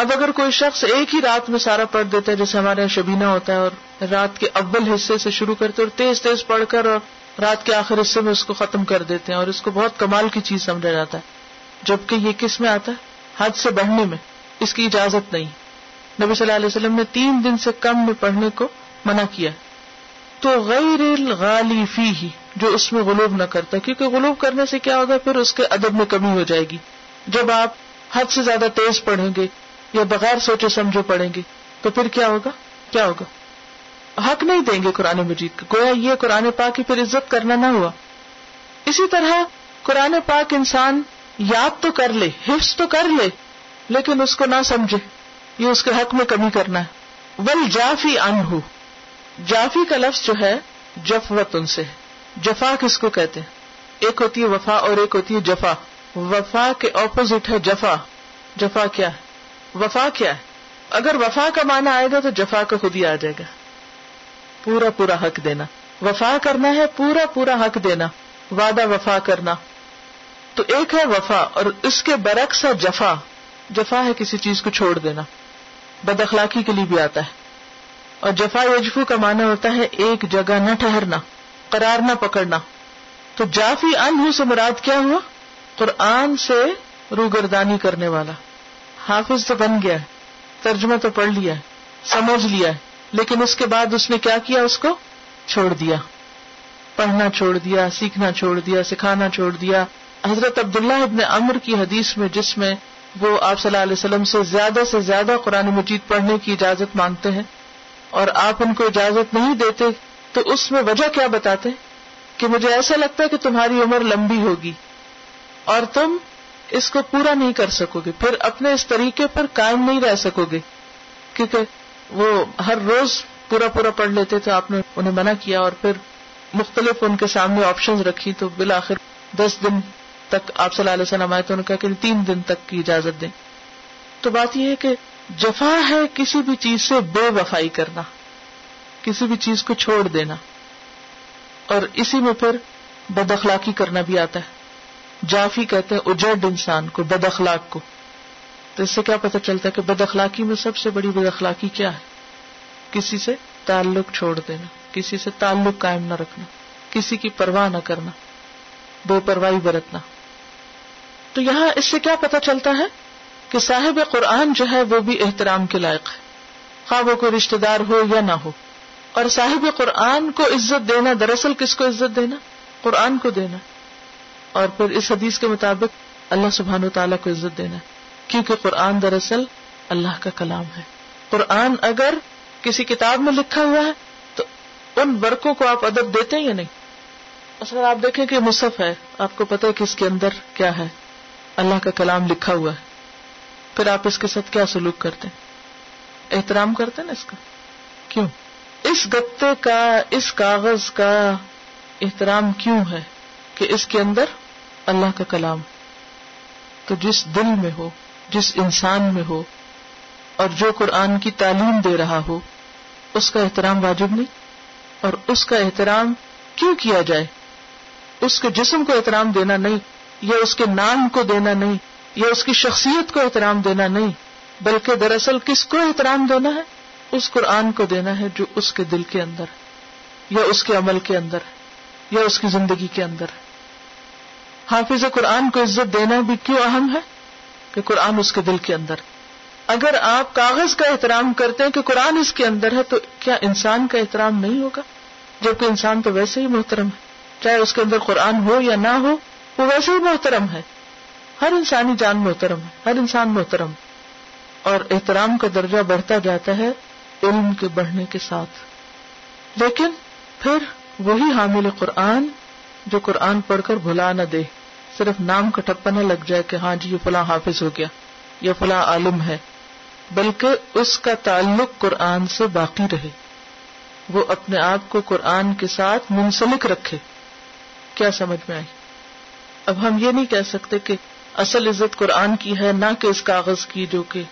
اب اگر کوئی شخص ایک ہی رات میں سارا پڑھ دیتا ہے، جیسے ہمارے یہاں شبینہ ہوتا ہے اور رات کے اول حصے سے شروع کرتے اور تیز تیز پڑھ کر اور رات کے آخر حصے میں اس کو ختم کر دیتے ہیں اور اس کو بہت کمال کی چیز سمجھا جاتا ہے۔ جبکہ یہ کس میں آتا ہے؟ حد سے بڑھنے میں۔ اس کی اجازت نہیں۔ نبی صلی اللہ علیہ وسلم نے تین دن سے کم میں پڑھنے کو منع کیا۔ تو غیر الغالی فی ہی جو اس میں غلوب نہ کرتا، کیونکہ غلوب کرنے سے کیا ہوگا؟ پھر اس کے ادب میں کمی ہو جائے گی۔ جب آپ حد سے زیادہ تیز پڑھیں گے یا بغیر سوچے سمجھے پڑھیں گے، تو پھر کیا ہوگا؟ کیا ہوگا؟ حق نہیں دیں گے قرآن مجید کا گویا یہ قرآن پاک کی پھر عزت کرنا نہ ہوا۔ اسی طرح قرآن پاک انسان یاد تو کر لے، حفظ تو کر لے، لیکن اس کو نہ سمجھے۔ یہ اس کے حق میں کمی کرنا ہے۔ ول جافی ان ہو جافی کا لفظ جو ہے جفوت ان سے جفا کس کو کہتے ہیں؟ ایک ہوتی ہے وفا اور ایک ہوتی ہے جفا۔ وفا کے اپوزٹ ہے جفا۔ جفا کیا ہے؟ وفا کیا ہے؟ اگر وفا کا مانا آئے گا تو جفا کا خود ہی آ جائے گا۔ پورا پورا حق دینا۔ وفا کرنا ہے، پورا پورا حق دینا۔ وعدہ وفا کرنا۔ تو ایک ہے وفا اور اس کے برعکس ہے جفا۔ جفا ہے کسی چیز کو چھوڑ دینا۔ بد اخلاقی کے لیے بھی آتا ہے۔ اور جفا یجفو کا معنی ہوتا ہے ایک جگہ نہ ٹھہرنا، قرار نہ پکڑنا۔ تو جافی ان سے مراد کیا ہوا؟ قرآن سے روگردانی کرنے والا۔ حافظ تو بن گیا، ترجمہ تو پڑھ لیا، سمجھ لیا، لیکن اس کے بعد اس نے کیا کیا؟ اس کو چھوڑ دیا۔ پڑھنا چھوڑ دیا، سیکھنا چھوڑ دیا، سکھانا چھوڑ دیا۔ حضرت عبداللہ ابن امر کی حدیث میں، جس میں وہ آپ صلی اللہ علیہ وسلم سے زیادہ سے زیادہ قرآن مجید پڑھنے کی اجازت مانگتے ہیں اور آپ ان کو اجازت نہیں دیتے، تو اس میں وجہ کیا بتاتے؟ کہ مجھے ایسا لگتا ہے کہ تمہاری عمر لمبی ہوگی اور تم اس کو پورا نہیں کر سکو گے، پھر اپنے اس طریقے پر قائم نہیں رہ سکو گے۔ کیونکہ وہ ہر روز پورا پورا پڑھ لیتے تو آپ نے انہیں منع کیا اور پھر مختلف ان کے سامنے آپشن رکھی تو بالآخر دس دن تک آپ صلی اللہ علیہ وسلم آئے تو انہوں نے کہا کہ تین دن تک کی اجازت دیں۔ تو بات یہ ہے کہ جفا ہے کسی بھی چیز سے بے وفائی کرنا، کسی بھی چیز کو چھوڑ دینا۔ اور اسی میں پھر بد اخلاقی کرنا بھی آتا ہے۔ جافی کہتے ہیں اجڑ انسان کو، بد اخلاق کو۔ تو اس سے کیا پتہ چلتا ہے کہ بد اخلاقی میں سب سے بڑی بد اخلاقی کیا ہے؟ کسی سے تعلق چھوڑ دینا، کسی سے تعلق قائم نہ رکھنا، کسی کی پرواہ نہ کرنا، بے پرواہی برتنا۔ تو یہاں اس سے کیا پتا چلتا ہے کہ صاحب قرآن جو ہے وہ بھی احترام کے لائق ہے۔ خواہ وہ کوئی رشتے دار ہو یا نہ ہو۔ اور صاحب قرآن کو عزت دینا، دراصل کس کو عزت دینا؟ قرآن کو دینا۔ اور پھر اس حدیث کے مطابق اللہ سبحان و تعالیٰ کو عزت دینا کیونکہ قرآن دراصل اللہ کا کلام ہے۔ قرآن اگر کسی کتاب میں لکھا ہوا ہے، تو ان ورکوں کو آپ ادب دیتے ہیں یا نہیں؟ اصل آپ دیکھیں کہ مصحف ہے، آپ کو پتا ہے کہ اس کے اندر کیا ہے۔ اللہ کا کلام لکھا ہوا ہے۔ پھر آپ اس کے ساتھ کیا سلوک کرتے ہیں؟ احترام کرتے نا اس کا؟ کیوں؟ اس گتے کا، اس کاغذ کا احترام کیوں ہے کہ اس کے اندر اللہ کا کلام تو جس دل میں ہو، جس انسان میں ہو اور جو قرآن کی تعلیم دے رہا ہو، اس کا احترام واجب نہیں؟ اور اس کا احترام کیوں کیا جائے؟ اس کے جسم کو احترام دینا نہیں، یا اس کے نام کو دینا نہیں، یا اس کی شخصیت کو احترام دینا نہیں، بلکہ دراصل کس کو احترام دینا ہے؟ اس قرآن کو دینا ہے جو اس کے دل کے اندر یا اس کے عمل کے اندر یا اس کی زندگی کے اندر حافظ قرآن کو عزت دینا بھی کیوں اہم ہے؟ کہ قرآن اس کے دل کے اندر اگر آپ کاغذ کا احترام کرتے ہیں کہ قرآن اس کے اندر ہے، تو کیا انسان کا احترام نہیں ہوگا؟ جبکہ انسان تو ویسے ہی محترم ہے۔ چاہے اس کے اندر قرآن ہو یا نہ ہو، وہ ویسے ہی محترم ہے۔ ہر انسانی جان محترم ہے، ہر انسان محترم اور احترام کا درجہ بڑھتا جاتا ہے علم کے بڑھنے کے ساتھ۔ لیکن پھر وہی حامل قرآن جو قرآن پڑھ کر بھلا نہ دے۔ صرف نام کا ٹپا نہ لگ جائے کہ ہاں جی یہ فلاں حافظ ہو گیا یا فلاں عالم ہے، بلکہ اس کا تعلق قرآن سے باقی رہے۔ وہ اپنے آپ کو قرآن کے ساتھ منسلک رکھے۔ کیا سمجھ میں آئی؟ اب ہم یہ نہیں کہہ سکتے کہ اصل عزت قرآن کی ہے، نہ کہ اس کاغذ کی جو کہ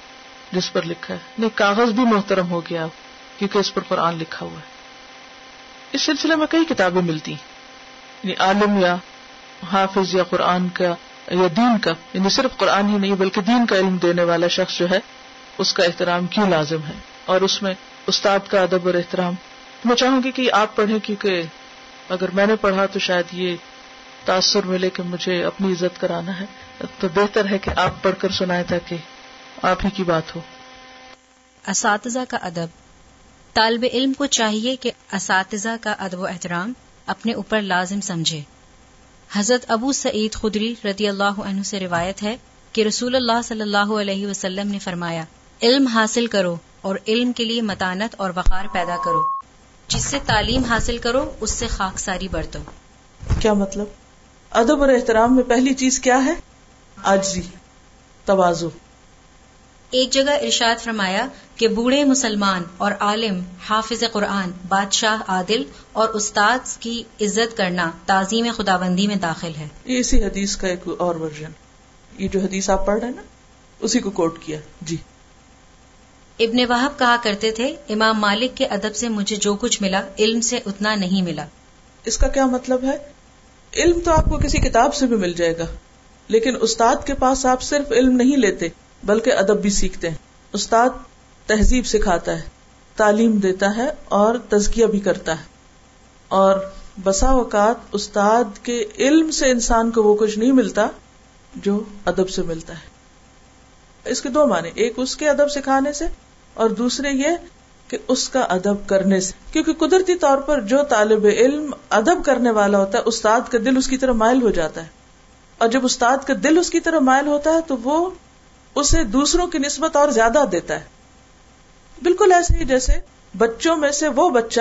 جس پر لکھا ہے۔ نہیں، کاغذ بھی محترم ہو گیا کیونکہ اس پر قرآن لکھا ہوا ہے۔ اس سلسلے میں کئی کتابیں ملتی یعنی عالم یا حافظ یا قرآن کا یا دین کا یعنی صرف قرآن ہی نہیں بلکہ دین کا علم دینے والا شخص جو ہے، اس کا احترام کیوں لازم ہے؟ اور اس میں استاد کا ادب اور احترام۔ میں چاہوں گی کہ آپ پڑھیں کیونکہ اگر میں نے پڑھا تو شاید یہ تاثر ملے کہ مجھے اپنی عزت کرانا ہے۔ تو بہتر ہے کہ آپ پڑھ کر سنائے تاکہ آپ ہی کی بات ہو۔ اساتذہ کا ادب۔ طالب علم کو چاہیے کہ اساتذہ کا ادب و احترام اپنے اوپر لازم سمجھے۔ حضرت ابو سعید خدری رضی اللہ عنہ سے روایت ہے کہ رسول اللہ صلی اللہ علیہ وسلم نے فرمایا، علم حاصل کرو اور علم کے لیے متانت اور وقار پیدا کرو۔ جس سے تعلیم حاصل کرو، اس سے خاک ساری برتو کیا مطلب؟ ادب اور احترام میں پہلی چیز کیا ہے؟ آجزی توازو ایک جگہ ارشاد فرمایا کہ بوڑھے مسلمان اور عالم حافظ قرآن بادشاہ عادل اور استاد کی عزت کرنا تعظیم خدا بندی میں داخل ہے۔ یہ اسی حدیث کا ایک اور ورژن۔ یہ جو حدیث آپ پڑھ رہے ہیں نا اسی کو کوٹ کیا۔ جی۔ ابن وحب کہا کرتے تھے امام مالک کے ادب سے مجھے جو کچھ ملا علم سے اتنا نہیں ملا۔ اس کا کیا مطلب ہے؟ علم تو آپ کو کسی کتاب سے بھی مل جائے گا لیکن استاد کے پاس آپ صرف علم نہیں لیتے۔ بلکہ ادب بھی سیکھتے ہیں۔ استاد تہذیب سکھاتا ہے، تعلیم دیتا ہے اور تزکیہ بھی کرتا ہے۔ اور بسا اوقات استاد کے علم سے انسان کو وہ کچھ نہیں ملتا جو ادب سے ملتا ہے۔ اس کے دو معنی، ایک اس کے ادب سکھانے سے اور دوسرے یہ کہ اس کا ادب کرنے سے۔ کیونکہ قدرتی طور پر جو طالب علم ادب کرنے والا ہوتا ہے، استاد کا دل اس کی طرف مائل ہو جاتا ہے۔ اور جب استاد کا دل اس کی طرف مائل ہوتا ہے تو وہ اسے دوسروں کی نسبت اور زیادہ دیتا ہے۔ بالکل ایسے ہی جیسے بچوں میں سے وہ بچہ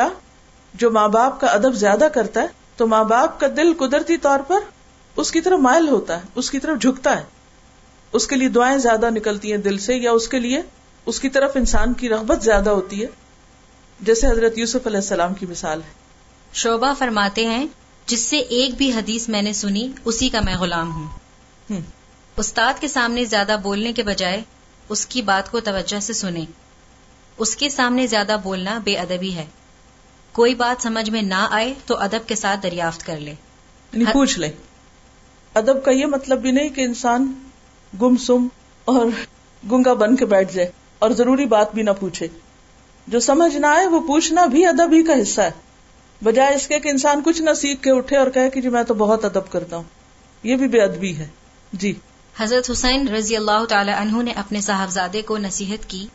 جو ماں باپ کا ادب زیادہ کرتا ہے تو ماں باپ کا دل قدرتی طور پر اس کی طرف مائل ہوتا ہے اس کی طرف جھکتا ہے۔ اس کے لیے دعائیں زیادہ نکلتی ہیں دل سے یا اس کے لیے اس کی طرف انسان کی رغبت زیادہ ہوتی ہے۔ جیسے حضرت یوسف علیہ السلام کی مثال ہے۔ شوبہ فرماتے ہیں جس سے ایک بھی حدیث میں نے سنی اسی کا میں غلام ہوں۔ استاد کے سامنے زیادہ بولنے کے بجائے اس کی بات کو توجہ سے سنیں۔ اس کے سامنے زیادہ بولنا بے ادبی ہے۔ کوئی بات سمجھ میں نہ آئے تو ادب کے ساتھ دریافت کر لے۔ یعنی پوچھ لے۔ ادب کا یہ مطلب بھی نہیں کہ انسان گم سم اور گنگا بن کے بیٹھ جائے اور ضروری بات بھی نہ پوچھے۔ جو سمجھ نہ آئے وہ پوچھنا بھی ادب ہی کا حصہ ہے۔ بجائے اس کے کہ انسان کچھ نہ سیکھ کے اٹھے اور کہے کہ جی میں تو بہت ادب کرتا ہوں۔ یہ بھی بے ادبی ہے۔ جی۔ حضرت حسین رضی اللہ تعالی عنہ نے اپنے صاحبزادے کو نصیحت کی،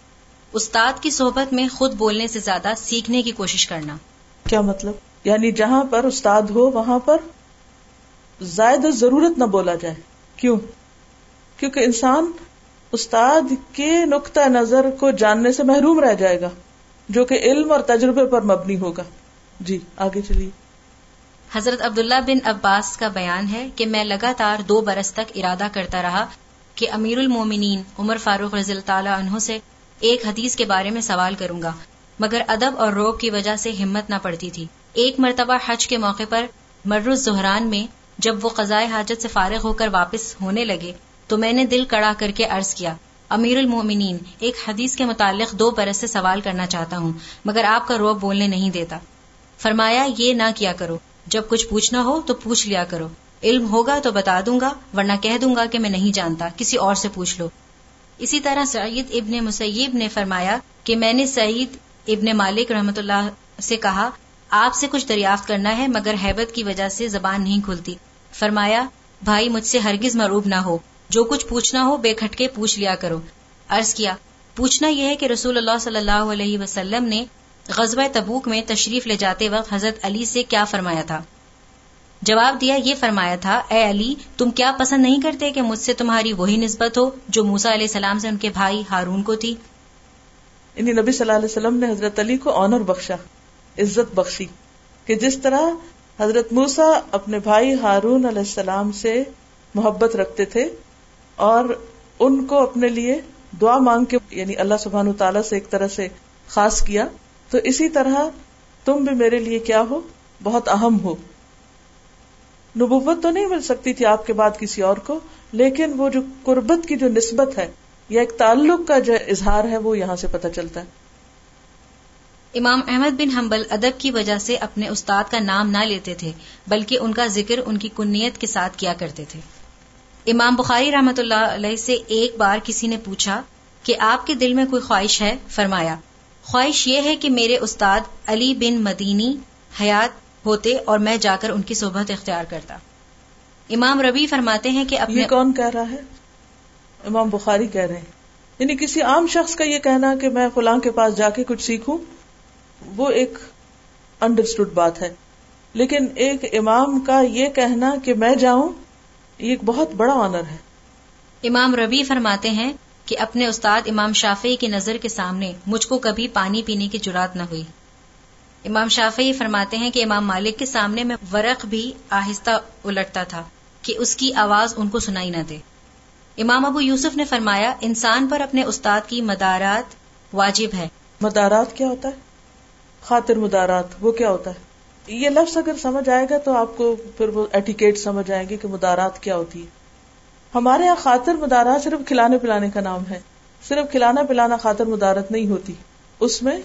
استاد کی صحبت میں خود بولنے سے زیادہ سیکھنے کی کوشش کرنا۔ کیا مطلب؟ یعنی جہاں پر استاد ہو، وہاں پر زائد ضرورت نہ بولا جائے۔ کیوں؟ کیونکہ انسان استاد کے نقطۂ نظر کو جاننے سے محروم رہ جائے گا، جو کہ علم اور تجربے پر مبنی ہوگا۔ جی آگے چلیے۔ حضرت عبداللہ بن عباس کا بیان ہے کہ میں لگاتار دو برس تک ارادہ کرتا رہا کہ امیر المومنین عمر فاروق رضی اللہ تعالی عنہ سے ایک حدیث کے بارے میں سوال کروں گا، مگر ادب اور روب کی وجہ سے ہمت نہ پڑتی تھی۔ ایک مرتبہ حج کے موقع پر مرز زہران میں جب وہ قضائے حاجت سے فارغ ہو کر واپس ہونے لگے تو میں نے دل کڑا کر کے عرض کیا، امیر المومنین، ایک حدیث کے متعلق دو برس سے سوال کرنا چاہتا ہوں، مگر آپ کا روب بولنے نہیں دیتا۔ فرمایا، یہ نہ کیا کرو۔ جب کچھ پوچھنا ہو تو پوچھ لیا کرو۔ علم ہوگا تو بتا دوں گا، ورنہ کہہ دوں گا کہ میں نہیں جانتا، کسی اور سے پوچھ لو۔ اسی طرح سعید ابن مسیب نے فرمایا کہ میں نے سعید ابن مالک رحمت اللہ سے کہا، آپ سے کچھ دریافت کرنا ہے مگر حیبت کی وجہ سے زبان نہیں کھلتی۔ فرمایا، بھائی مجھ سے ہرگز مروب نہ ہو۔ جو کچھ پوچھنا ہو بے کھٹکے پوچھ لیا کرو۔ عرض کیا، پوچھنا یہ ہے کہ رسول اللہ صلی اللہ علیہ وسلم نے غزوہ تبوک میں تشریف لے جاتے وقت حضرت علی سے کیا فرمایا تھا؟ جواب دیا یہ فرمایا تھا، اے علی، تم کیا پسند نہیں کرتے کہ مجھ سے تمہاری وہی نسبت ہو جو موسا علیہ السلام سے ان کے بھائی ہارون کو تھی؟ یعنی نبی صلی اللہ علیہ وسلم نے حضرت علی کو آنر بخشا، عزت بخشی کہ جس طرح حضرت موسا اپنے بھائی ہارون علیہ السلام سے محبت رکھتے تھے اور ان کو اپنے لیے دعا مانگ کے یعنی اللہ سبحان تعالیٰ سے ایک طرح سے خاص کیا۔ تو اسی طرح تم بھی میرے لیے کیا ہو؟ بہت اہم ہو۔ نبوت تو نہیں مل سکتی تھی آپ کے بعد کسی اور کو، لیکن وہ جو قربت کی جو نسبت ہے، یا ایک تعلق کا جو اظہار ہے، وہ یہاں سے پتہ چلتا ہے۔ امام احمد بن حنبل ادب کی وجہ سے اپنے استاد کا نام نہ لیتے تھے، بلکہ ان کا ذکر ان کی کنیت کے ساتھ کیا کرتے تھے۔ امام بخاری رحمت اللہ علیہ سے ایک بار کسی نے پوچھا کہ آپ کے دل میں کوئی خواہش ہے؟ فرمایا خواہش یہ ہے کہ میرے استاد علی بن مدینی حیات ہوتے اور میں جا کر ان کی صحبت اختیار کرتا۔ امام ربی فرماتے ہیں کہ اپنے کون کہہ رہا ہے؟ امام بخاری کہہ رہے ہیں۔ یعنی کسی عام شخص کا یہ کہنا کہ میں فلاں کے پاس جا کے کچھ سیکھوں وہ ایک انڈرسٹوڈ بات ہے۔ لیکن ایک امام کا یہ کہنا کہ میں جاؤں یہ ایک بہت بڑا آنر ہے۔ امام ربی فرماتے ہیں کہ اپنے استاد امام شافی کی نظر کے سامنے مجھ کو کبھی پانی پینے کی جرات نہ ہوئی۔ امام شافی فرماتے ہیں کہ امام مالک کے سامنے میں ورق بھی آہستہ الٹتا تھا کہ اس کی آواز ان کو سنائی نہ دے۔ امام ابو یوسف نے فرمایا، انسان پر اپنے استاد کی مدارات واجب ہے مدارات کیا ہوتا ہے؟ خاطر مدارات، وہ کیا ہوتا ہے؟ یہ لفظ اگر سمجھ آئے گا تو آپ کو پھر وہ ایٹیکیٹ سمجھ آئیں گے کہ مدارات کیا ہوتی ہے ہمارے یہاں خاطر مدارات صرف کھلانے پلانے کا نام ہے صرف کھلانا پلانا خاطر مدارت نہیں ہوتی اس میں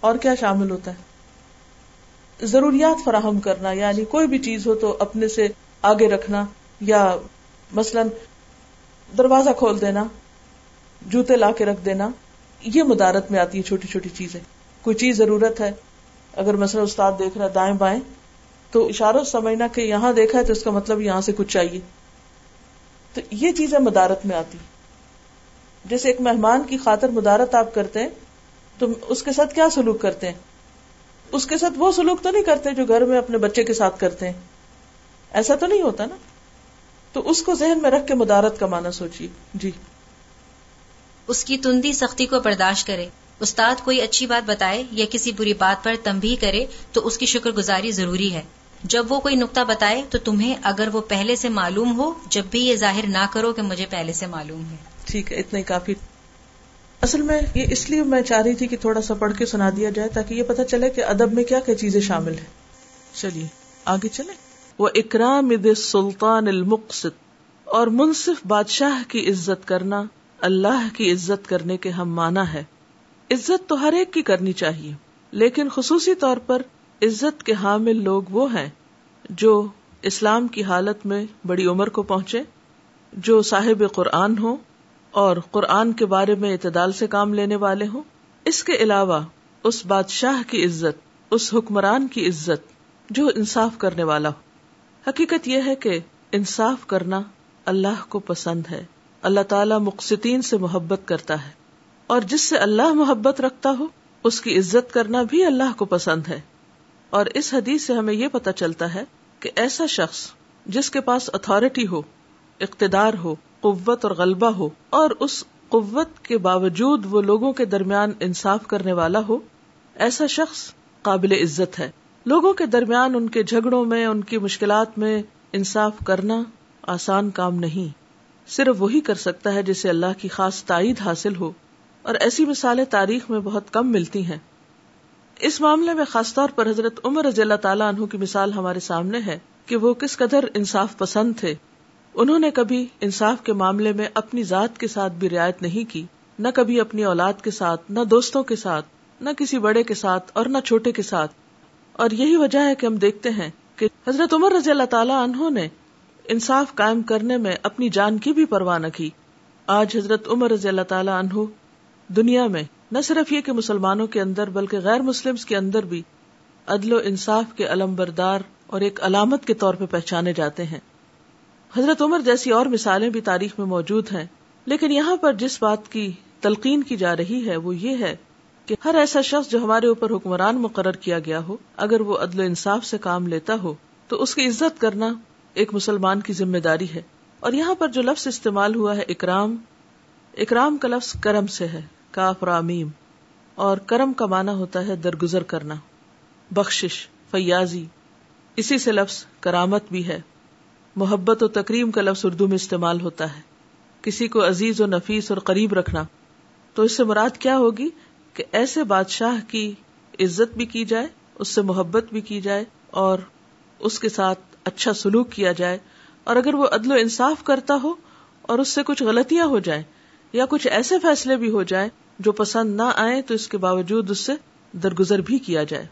اور کیا شامل ہوتا ہے ضروریات فراہم کرنا یعنی کوئی بھی چیز ہو تو اپنے سے آگے رکھنا یا مثلاً دروازہ کھول دینا، جوتے لا کے رکھ دینا، یہ مدارت میں آتی ہے چھوٹی چھوٹی چیزیں۔ کوئی چیز ضرورت ہے، اگر مثلا استاد دیکھ رہا دائیں بائیں، تو اشاروں سمجھنا کہ یہاں دیکھا ہے تو اس کا مطلب یہاں سے کچھ چاہیے۔ تو یہ چیزیں مدارت میں آتی۔ جیسے ایک مہمان کی خاطر مدارت آپ کرتے ہیں، تو اس کے ساتھ کیا سلوک کرتے ہیں؟ اس کے ساتھ وہ سلوک تو نہیں کرتے جو گھر میں اپنے بچے کے ساتھ کرتے ہیں۔ ایسا تو نہیں ہوتا نا؟ تو اس کو ذہن میں رکھ کے مدارت کا مانا سوچیے۔ جی۔ اس کی تندی سختی کو برداشت کرے۔ استاد کوئی اچھی بات بتائے یا کسی بری بات پر تمبی کرے تو اس کی شکر گزاری ضروری ہے۔ جب وہ کوئی نقطہ بتائے تو تمہیں اگر وہ پہلے سے معلوم ہو، جب بھی یہ ظاہر نہ کرو کہ مجھے پہلے سے معلوم ہے۔ ٹھیک ہے، اتنا ہی کافی۔ اصل میں یہ اس لیے میں چاہ رہی تھی کہ تھوڑا سا پڑھ کے سنا دیا جائے تاکہ یہ پتا چلے کہ ادب میں کیا کیا چیزیں شامل ہیں۔ چلیے، آگے چلے وہ اکرام سلطان المقصد اور منصف بادشاہ کی عزت کرنا اللہ کی عزت کرنے کے ہم مانا ہے۔ عزت تو ہر ایک کی کرنی چاہیے، لیکن خصوصی طور پر عزت کے حامل لوگ وہ ہیں جو اسلام کی حالت میں بڑی عمر کو پہنچے، جو صاحب قرآن ہو اور قرآن کے بارے میں اعتدال سے کام لینے والے ہوں۔ اس کے علاوہ اس بادشاہ کی عزت، اس حکمران کی عزت جو انصاف کرنے والا ہو۔ حقیقت یہ ہے کہ انصاف کرنا اللہ کو پسند ہے۔ اللہ تعالی مقصدین سے محبت کرتا ہے اور جس سے اللہ محبت رکھتا ہو، اس کی عزت کرنا بھی اللہ کو پسند ہے۔ اور اس حدیث سے ہمیں یہ پتا چلتا ہے کہ ایسا شخص جس کے پاس اتارٹی ہو، اقتدار ہو، قوت اور غلبہ ہو، اور اس قوت کے باوجود وہ لوگوں کے درمیان انصاف کرنے والا ہو، ایسا شخص قابل عزت ہے۔ لوگوں کے درمیان ان کے جھگڑوں میں، ان کی مشکلات میں انصاف کرنا آسان کام نہیں۔ صرف وہی کر سکتا ہے جسے اللہ کی خاص تائید حاصل ہو۔ اور ایسی مثالیں تاریخ میں بہت کم ملتی ہیں۔ اس معاملے میں خاص طور پر حضرت عمر رضی اللہ تعالیٰ عنہ کی مثال ہمارے سامنے ہے کہ وہ کس قدر انصاف پسند تھے۔ انہوں نے کبھی انصاف کے معاملے میں اپنی ذات کے ساتھ بھی رعایت نہیں کی، نہ کبھی اپنی اولاد کے ساتھ، نہ دوستوں کے ساتھ، نہ کسی بڑے کے ساتھ اور نہ چھوٹے کے ساتھ۔ اور یہی وجہ ہے کہ ہم دیکھتے ہیں کہ حضرت عمر رضی اللہ تعالیٰ انہوں نے انصاف قائم کرنے میں اپنی جان کی بھی پرواہ نہ کی۔ آج حضرت عمر رضی اللہ تعالیٰ عنہ دنیا میں نہ صرف یہ کہ مسلمانوں کے اندر بلکہ غیر مسلم کے اندر بھی عدل و انصاف کے علم بردار اور ایک علامت کے طور پہ پہچانے جاتے ہیں۔ حضرت عمر جیسی اور مثالیں بھی تاریخ میں موجود ہیں، لیکن یہاں پر جس بات کی تلقین کی جا رہی ہے وہ یہ ہے کہ ہر ایسا شخص جو ہمارے اوپر حکمران مقرر کیا گیا ہو، اگر وہ عدل و انصاف سے کام لیتا ہو، تو اس کی عزت کرنا ایک مسلمان کی ذمہ داری ہے۔ اور یہاں پر جو لفظ استعمال ہوا ہے اکرام اکرام کا لفظ کرم سے ہے۔ کاف رامیم اور کرم کا معنی ہوتا ہے درگزر کرنا، بخشش، فیاضی، اسی سے لفظ کرامت بھی ہے۔ محبت و تکریم کا لفظ اردو میں استعمال ہوتا ہے۔ کسی کو عزیز و نفیس اور قریب رکھنا۔ تو اس سے مراد کیا ہوگی؟ کہ ایسے بادشاہ کی عزت بھی کی جائے، اس سے محبت بھی کی جائے، اور اس کے ساتھ اچھا سلوک کیا جائے۔ اور اگر وہ عدل و انصاف کرتا ہو اور اس سے کچھ غلطیاں ہو جائیں یا کچھ ایسے فیصلے بھی ہو جائیں جو پسند نہ آئے تو اس کے باوجود اس سے درگزر بھی کیا جائے۔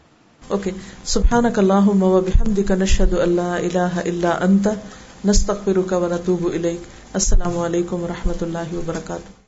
اوکے سبحان نشهد ان اللہ اله الا انت نستغفرك ونتوب اليك السلام علیکم و رحمۃ اللہ وبرکاتہ۔